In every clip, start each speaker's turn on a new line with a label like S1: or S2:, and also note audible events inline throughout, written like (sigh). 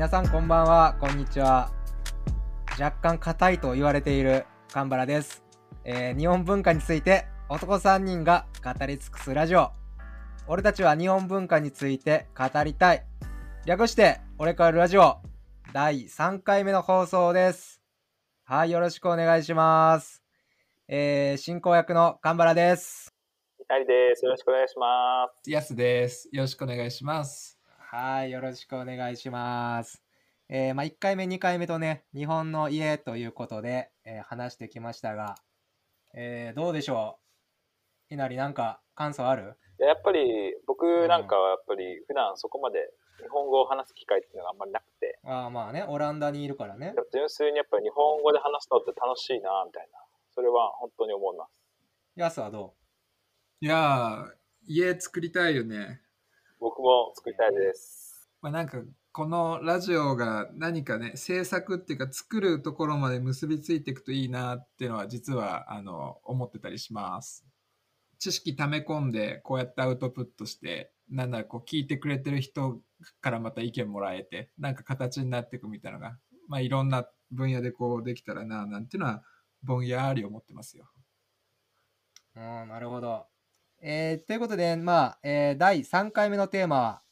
S1: 皆さんこんばんは。こんにちは。若干硬いと言われている神原です、えー日本文化について男3人が語り尽くすラジオ。俺たちは日本文化について語りたい。略して俺からラジオ。第3回目の放送です。はいよろしくお願いします。えー進行役の神原です。
S2: 左です。よろしくお願いします。
S3: やすです。よろしくお願いします。
S1: はい、よろしくお願いします。えーまあ、1回目、2回目とね、日本の家ということで、えー話してきましたが、えーどうでしょう？いなりなんか感想ある？
S2: でやっぱり僕なんかはやっぱり普段そこまで日本語を話す機会っていうのがあんまりなくて、
S1: ああまあね、オランダにいるからね。
S2: 純粋にやっぱり日本語で話すのって楽しいなみたいな、それは本当に思います。
S1: ヤスはど
S3: いやー、家作りたいよね。
S2: 僕も作りたいです。
S3: まあ、なんか、このラジオが何かね、制作っていうか作るところまで結びついていくといいなっていうのは実はあの思ってたりします。知識溜め込んでこうやってアウトプットして、なんだこう聞いてくれてる人からまた意見もらえて、なんか形になっていくみたいなのが、まあいろんな分野でこうできたらな、なんていうのはぼんやり思ってますよ。
S1: ううん、なるほど。えーということで、まあ、えー第3回目のテーマは、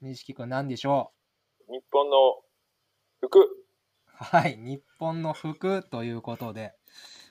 S1: 錦くん何でしょう？
S2: 日本の服、
S1: はい、日本の服ということで、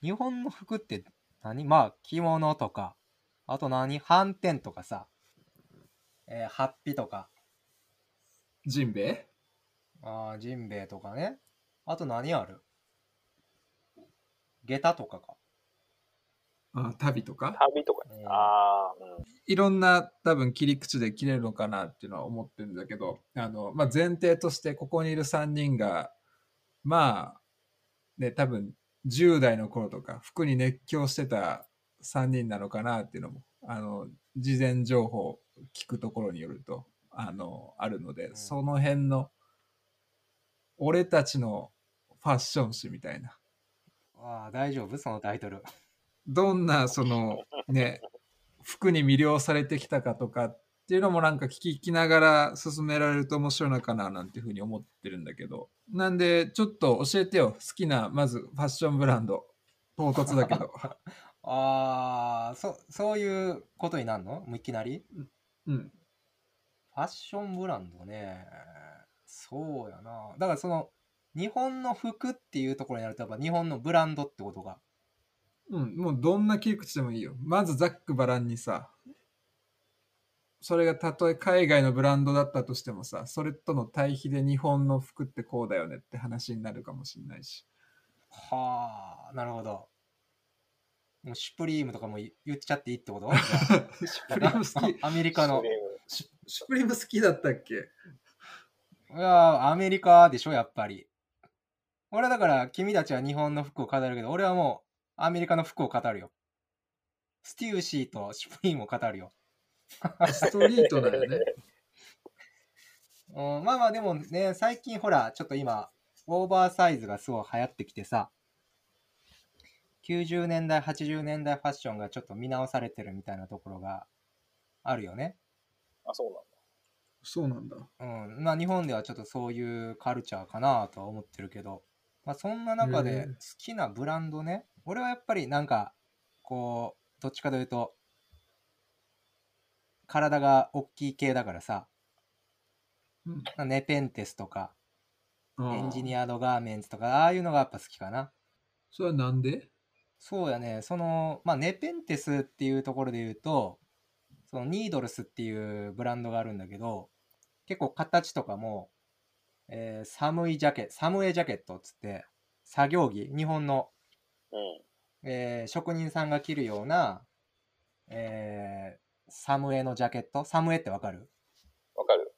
S1: 日本の服って何？まあ、着物とか、あと何？斑点とかさ、えー、ハッピとか、
S3: ジンベエ
S1: あージンベエとかね。あと何ある？下駄とかか。
S3: あ旅とか？
S2: 旅とかね。あ、うん。
S3: いろんな多分切り口で切れるのかなっていうのは思ってるんだけどあの、まあ、前提としてここにいる3人がまあね多分10代の頃とか服に熱狂してた3人なのかなっていうのもあの事前情報聞くところによるとあのあるので、
S1: うん
S3: その辺の俺たちのファッション誌みたいな
S1: ああ、大丈夫？そのタイトル。
S3: どんなそのね服に魅了されてきたかとかっていうのもなんか聞きながら進められると面白いのかななんていうふうに思ってるんだけどなんでちょっと教えてよ好きなまずファッションブランド唐突だけど (laughs)
S1: ああ、そ、そういうことになるの？もういきなり？
S3: うん
S1: ファッションブランドね。そうやな。だからその、日本の服っていうところになると、やっぱ日本のブランドってことが。
S3: うんもうどんな切り口でもいいよ。まずざっくばらんにさそれがたとえ海外のブランドだったとしてもさそれとの対比で日本の服ってこうだよねって話になるかもしれないし。
S1: はあ、なるほど。もうシュプリームとかも言言っちゃっていいってこと？(laughs)
S3: シュプリーム好き。
S1: アメリカの。
S3: シュシュプリーム好きだったっけ？
S1: いや、アメリカでしょ、やっぱり。俺はだから、君たちは日本の服を語るけど、俺はもう、アメリカの服を語るよ。ステューシーとシュプリームを語るよ。
S3: ストリートだよね。(laughs)
S1: うん、まあまあ、でもね、最近ほら、ちょっと今、オーバーサイズがすごい流行ってきてさ、90年代、80年代ファッションがちょっと見直されてるみたいなところがあるよね。
S2: あ、そうなんだ。
S3: そうなんだ。
S1: うん、まあ日本ではちょっとそういうカルチャーかなとは思ってるけど、まあそんな中
S3: へ
S1: で
S3: え
S1: 好きなブランドね、俺はやっぱりなんか、こう、どっちかというと、体が大きい系だからさ、
S3: うん。
S1: ネペンテスとか、エンジニ
S3: ア。
S1: アードガーメンツとか、ああいうのがやっぱ好きかな。
S3: それはなんで？
S1: そうやね、その、まあネペンテスっていうところで言うと、そのニードルスっていうブランドがあるんだけど、結構形とかも、えー寒いジャケ、サムエジャケットっつって、作業着、日本の、
S2: うん。
S1: えー職人さんが着るような、えーサムエのジャケット、サムエってわかる？
S2: わかる。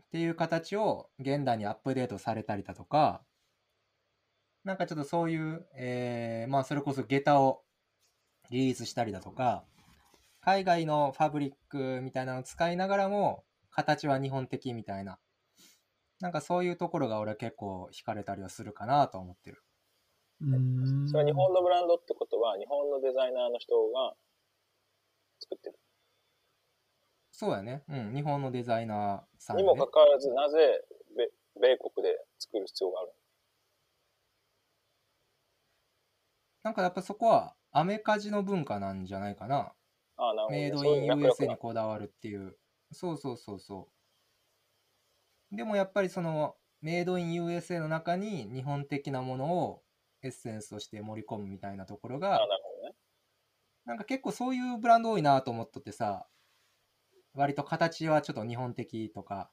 S1: っていう形を現代にアップデートされたりだとか、なんかちょっとそういう、えーまあそれこそ下駄をリリースしたりだとか、海外のファブリックみたいなのを使いながらも、形は日本的みたいな。なんかそういうところが俺は結構惹かれたりはするかなと思ってる。
S3: うーん
S2: それは日本のブランドってことは、日本のデザイナーの人が作ってる。
S1: そうやね。うん。日本のデザイナーさん、ね。
S2: にもかかわらず、なぜべ米国で作る必要がある
S1: なんかやっぱそこはアメカジの文化なんじゃないかな。
S2: ああ、なるほどね、
S1: メイドイン USA
S2: が
S1: にこだわるっていう。そうそうそうそう。でもやっぱりそのメイドイン USA の中に日本的なものをエッセンスとして盛り込むみたいなところが
S2: なるほどね。
S1: なんか結構そういうブランド多いなと思っとってさ割と形はちょっと日本的とか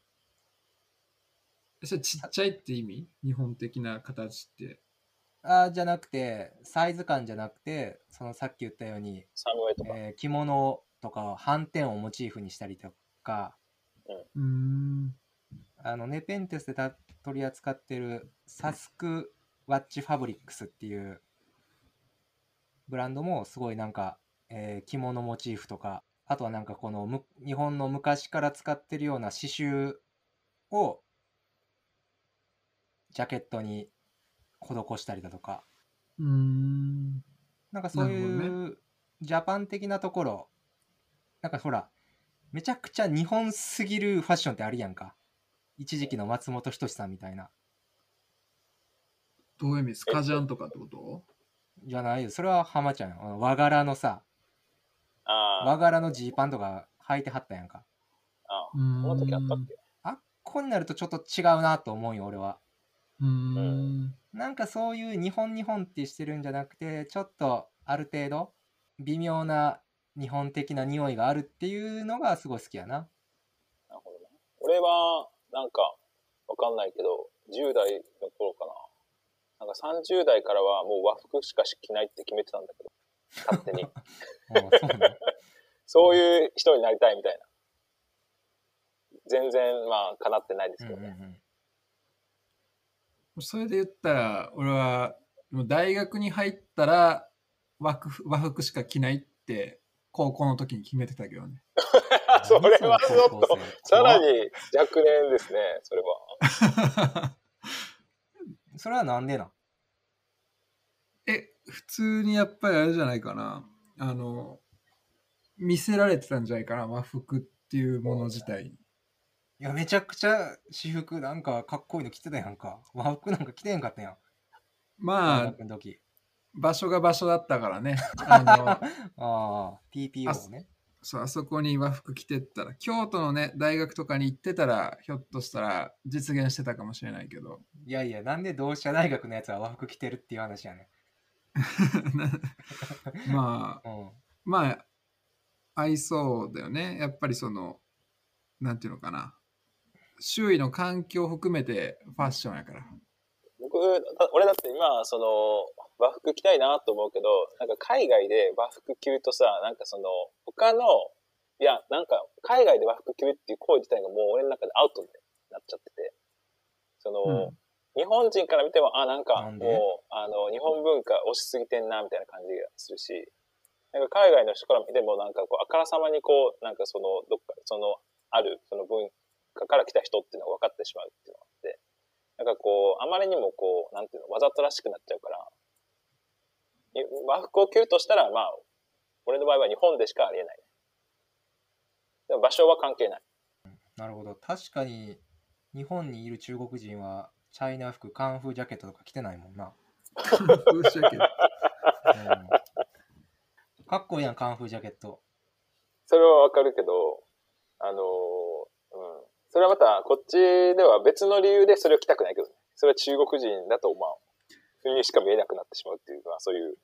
S3: それちっちゃいって意味？日本的な形って。
S1: あーじゃなくてサイズ感じゃなくてそのさっき言ったように、
S2: サムウェイとか。
S1: えー着物とかを斑点をモチーフにしたりとか
S3: うーん。
S1: あのネペンテスでた取り扱ってるサスクワッチファブリックスっていうブランドもすごいなんか、えー着物モチーフとかあとはなんかこのむ日本の昔から使ってるような刺繍をジャケットに施したりだとか。
S3: うーん。
S1: なんかそういうジャパン的なところ。なんかほらめちゃくちゃ日本すぎるファッションってあるやんか一時期の松本人志さんみたいな。
S3: どういう意味スカジャンとかってこと？
S1: じゃないよ。それは浜ちゃんよ。あの和柄のさ。
S2: ああ、
S1: 和柄のジーパンとか履いてはったやんか。
S2: あ。この時あったっけ？
S1: あっこになるとちょっと違うなと思うよ俺は。
S3: うーん。
S1: なんかそういう日本日本ってしてるんじゃなくてちょっとある程度微妙な日本的な匂いがあるっていうのがすごい好きやな。
S2: なるほどね。俺は、なんか、わかんないけど、10代の頃かな。なんか30代からはもう和服しか着ないって決めてたんだけど、勝手に。(laughs)
S1: うんそう
S2: いう人になりたいみたいな。全然、まあ、叶ってないですけどね。
S1: うんうんうん
S3: それで言ったら、俺は、大学に入ったら和服、和服しか着ないって、高校の時に決めてたけどね。(laughs) (laughs)
S2: それはちょっと、さら
S1: に
S2: に若年ですね、それは。(laughs)
S1: それはなんでなん？
S3: え、普通にやっぱりあれじゃないかな。あの、見せられてたんじゃないかな、和服っていうもの自体に。
S1: いやめちゃくちゃ私服なんかかっこいいの着てたやんか和服なんか着てへんかったやん大
S3: まあ、
S1: 学の時
S3: 場所が場所だったからね。(laughs) あの、
S1: ああ TPO ね
S3: そう、あそこに和服着てったら、京都のね、大学とかに行ってたら、ひょっとしたら実現してたかもしれないけど。
S1: いやいやなんで同志社大学のやつは和服着てるっていう話やね (laughs)
S3: まあ、
S1: ん (laughs) うん
S3: まあ、合いそうだよね。やっぱりその、なんていうのかな。周囲の環境を含めてファッションやから。
S2: 僕、だ俺だって今、その、和服着たいなと思うけど、なんか海外で和服着るとさ、なんかその、他の、いや、なんか海外で和服着るっていう行為自体がもう俺の中でアウトになっちゃってて、その、
S3: うん。
S2: 日本人から見ても、あ、なんかもう、あの、日本文化推しすぎてんな、みたいな感じがするし、なんか海外の人から見ても、なんかこう、あからさまにこう、なんかその、どっか、その、ある、その文化から来た人っていうのが分かってしまうっていうのがあって、なんかこう、あまりにもこう、なんていうの、わざとらしくなっちゃうから、い和服を着るとしたら、まあ、俺の場合は日本でしかありえない。でも場所は関係ない。
S1: なるほど確かに日本にいる中国人はチャイナ服カンフージャケットとか着てないもんな、
S3: 風刺やけど
S1: うん、かっこいいやんカンフージャケット
S2: それはわかるけど、あのーうん。それはまた、こっちでは別の理由でそれを着たくないけどね。それは中国人だと、まあ、ふうにしか見えなくなってしまうっていう、まあそういう、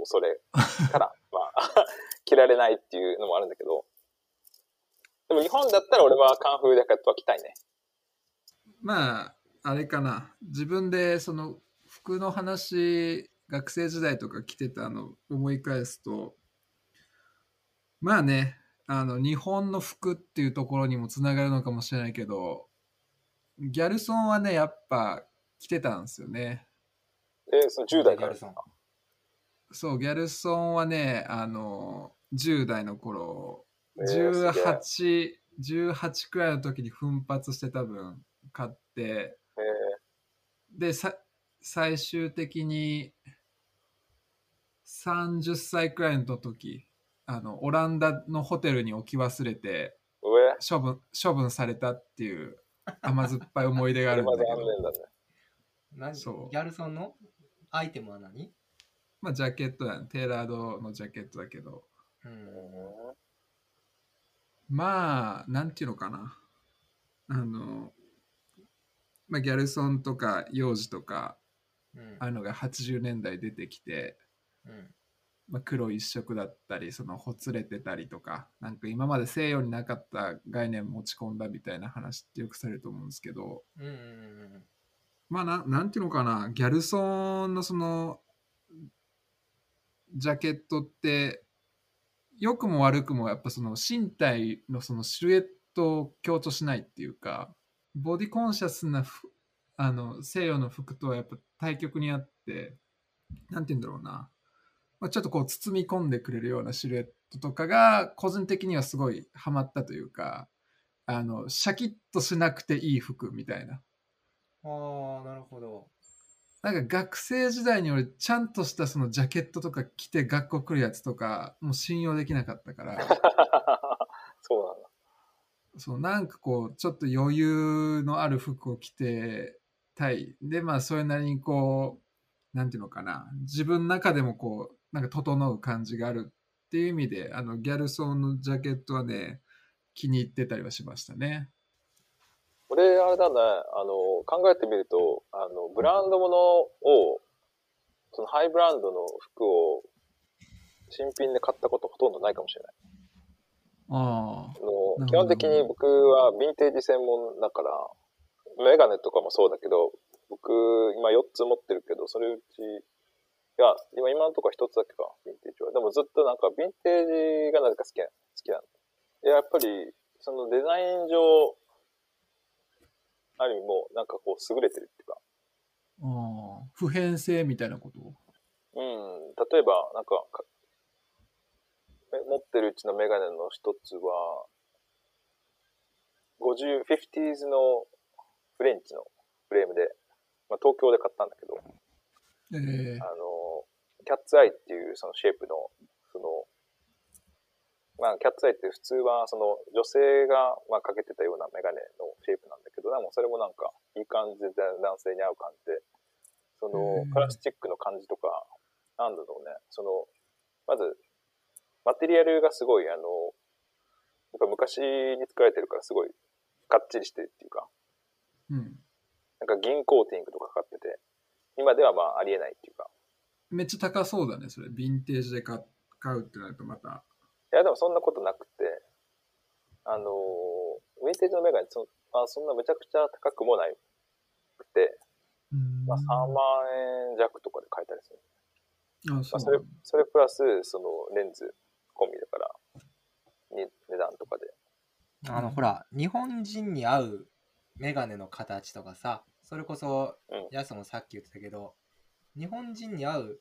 S2: 恐れから、(laughs) まあ、(laughs) 着られないっていうのもあるんだけど、でも日本だったら俺はカンフージャケットは着たいね。
S3: まあ、あれかな。自分でその服の話、学生時代とか着てたの思い返すと、まあね、あの、日本の服っていうところにもつながるのかもしれないけど、ギャルソンはね、やっぱ着てたんですよね。
S2: で、その10代から
S1: ギャルソン
S3: そう、ギャルソンはね、あの、10代の頃、
S2: えーすげえ
S3: 18、18くらいの時に奮発して多分買って、
S2: え。
S3: で、さ最終的に30歳くらいの時、あの、オランダのホテルに置き忘れて、処分、処分されたっていう甘酸っぱい思い出があるんだけど、(laughs)
S2: 残念だね。
S1: 何？
S3: そう。
S1: ギャルソンのアイテムは何？
S3: まあ、ジャケットやん。テーラードのジャケットだけど、まあ、なんていうのかな。あの、まあ、ギャルソンとか幼児とか、
S1: うん。
S3: ああいうのが80年代出てきて、
S1: うん。
S3: まあ、黒一色だったりそのほつれてたりとかなんか今まで西洋になかった概念持ち込んだみたいな話ってよくされると思うんですけど。
S1: うんうんうん。
S3: まあななんていうのかな。ギャルソンのそのジャケットって良くも悪くもやっぱその身体のそのシルエットを強調しないっていうかボディコンシャスなあの西洋の服とはやっぱ対極にあってなんて言うんだろうな、まあ、ちょっとこう包み込んでくれるようなシルエットとかが個人的にはすごいハマったというかあのシャキッとしなくていい服みたいな。
S1: ああなるほど。
S3: なんか学生時代に俺ちゃんとしたそのジャケットとか着て学校来るやつとかもう信用できなかったから。(laughs)
S2: そうなんだ。
S3: そうなんかこうちょっと余裕のある服を着てたい。でまあそれなりにこうなんていうのかな。自分の中でもこうなんか整う感じがあるっていう意味であのギャルソンのジャケットはね気に入ってたりはしましたね
S2: 俺、あれだね、あの、考えてみると、あの、ブランドものを、そのハイブランドの服を新品で買ったことほとんどないかもしれない。
S3: ああ
S2: 基本的に僕はヴィンテージ専門だから、メガネとかもそうだけど、僕、今4つ持ってるけど、それうち、いや、今今のところ1つだけか、ヴィンテージは。でもずっとなんかヴィンテージがなぜか好きな、好きなんだ。いややっぱり、そのデザイン上、ある意味もうなんかこう優れてるっていうか、
S3: ああ普遍性みたいなこと？
S2: うん、例えば、なんかか、え持ってるうちのメガネの一つは、50、50s のフレンチのフレームで、まあ、東京で買ったんだけど、
S3: ええ
S2: あの、キャッツアイっていうそのシェイプの、まあ、キャッツアイって普通は、その、女性が、まあ、かけてたようなメガネのシェイプなんだけど、でもそれもなんか、いい感じで男性に合う感じで、そのプラスチックの感じとか、なんだろうね、その、まず、マテリアルがすごい、あの、やっぱ昔に作られてるからすごい、かっちりしてるっていうか、
S3: うん。
S2: なんか銀コーティングとかかかってて、今ではまあありえないっていうか、
S3: めっちゃ高そうだねそれ。ヴィンテージで買買うってなるとまた
S2: いや、でもそんなことなくて、あのー、ヴィンテージのメガネそ、あそんなめちゃくちゃ高くもないくて、まあ、3万円弱とかで買えたりする。
S3: あそう
S2: まあ、それ、それプラス、そのレンズ込みだから、に値段とかで。
S1: あのほら日本人に合うメガネの形とかさそれこそ
S2: うん。
S1: やすもさっき言ってたけど日本人に合う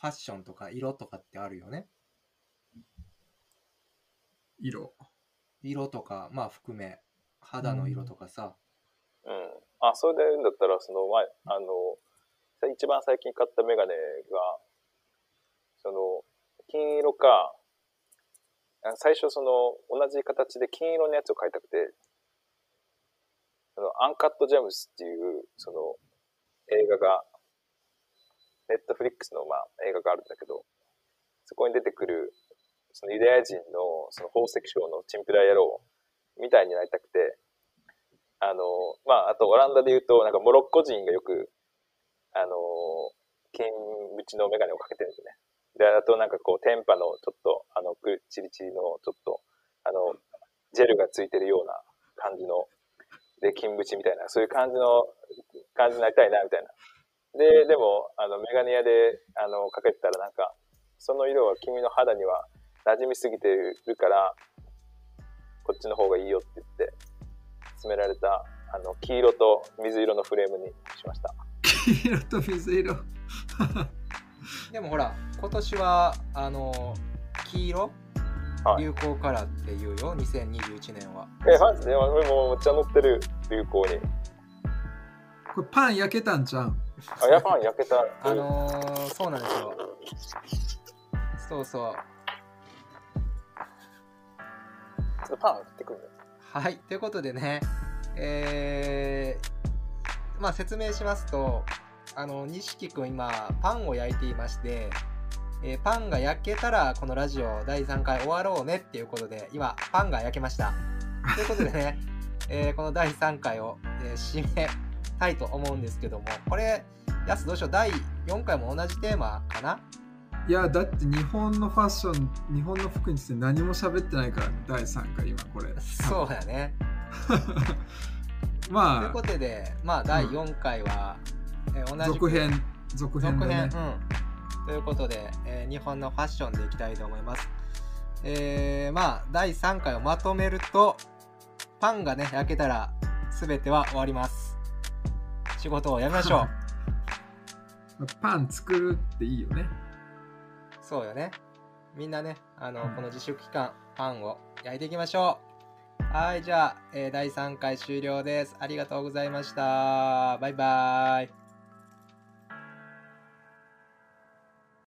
S1: ファッションとか色とかってあるよね
S3: 色。
S1: 色とかまあ含め肌の色とかさ、
S2: うん。あ、それで言うんだったら、その前、あの、一番最近買ったメガネが、その、金色か、あ最初その、同じ形で金色のやつを買いたくて、あの、アンカットジャムスっていう、その、映画が、ネットフリックスの、まあ、映画があるんだけど、そこに出てくる、そのユダヤ人の、その宝石商のチンピラ野郎みたいになりたくて、あの、まあ、あとオランダで言うと、なんかモロッコ人がよく、あの、金縁のメガネをかけてるんですね。で、あとなんかこう、テンパのちょっと、あの、くチリチリのちょっと、あの、ジェルがついてるような感じの、で、金縁みたいな、そういう感じの、感じになりたいな、みたいな。で、でも、あの、メガネ屋で、あの、かけてたらなんか、その色は君の肌には馴染みすぎてるから、こっちの方がいいよって言って、勧められた、あの、黄色と水色のフレームにしました。
S3: 黄色と水色。(laughs)
S1: でもほら今年はあの黄色？
S2: はい。
S1: 流行カラーっていうよ2021年は。
S2: え、マジで？俺もめっちゃ乗ってる、流行に。
S3: これパン焼けたんじゃん
S2: あ、やパン焼けた。
S1: あのー、そうなんですよ。そうそう
S2: パン降ってくるんだよ。
S1: はいということでねえー、まあ説明しますと、あの、錦くん今、パンを焼いていまして、えーパンが焼けたら、このラジオ第3回終わろうねっていうことで、今、パンが焼けました。ということでね、えーこの第3回を、えー締めたいと思うんですけども、これ、やすどうしよう、第4回も同じテーマかな？い
S3: やだって日本のファッション日本の服について何も喋ってないから第3回今これ
S1: そうだね。と (laughs)
S3: まあ
S1: いうことで、まあ、第4回は、えー同じく
S3: 続編続編
S1: 続編、うん。ということで、えー日本のファッションでいきたいと思います。えー、まあ、第3回をまとめると、パンがね、焼けたら、すべては終わります。仕事をやめましょう。(laughs)
S3: パン作るっていいよね
S1: そうよね。みんなね、あの、
S3: うん
S1: この自粛期間、パンを焼いていきましょう。はい、じゃあ、えー第3回終了です。ありがとうございました。バイバーイ。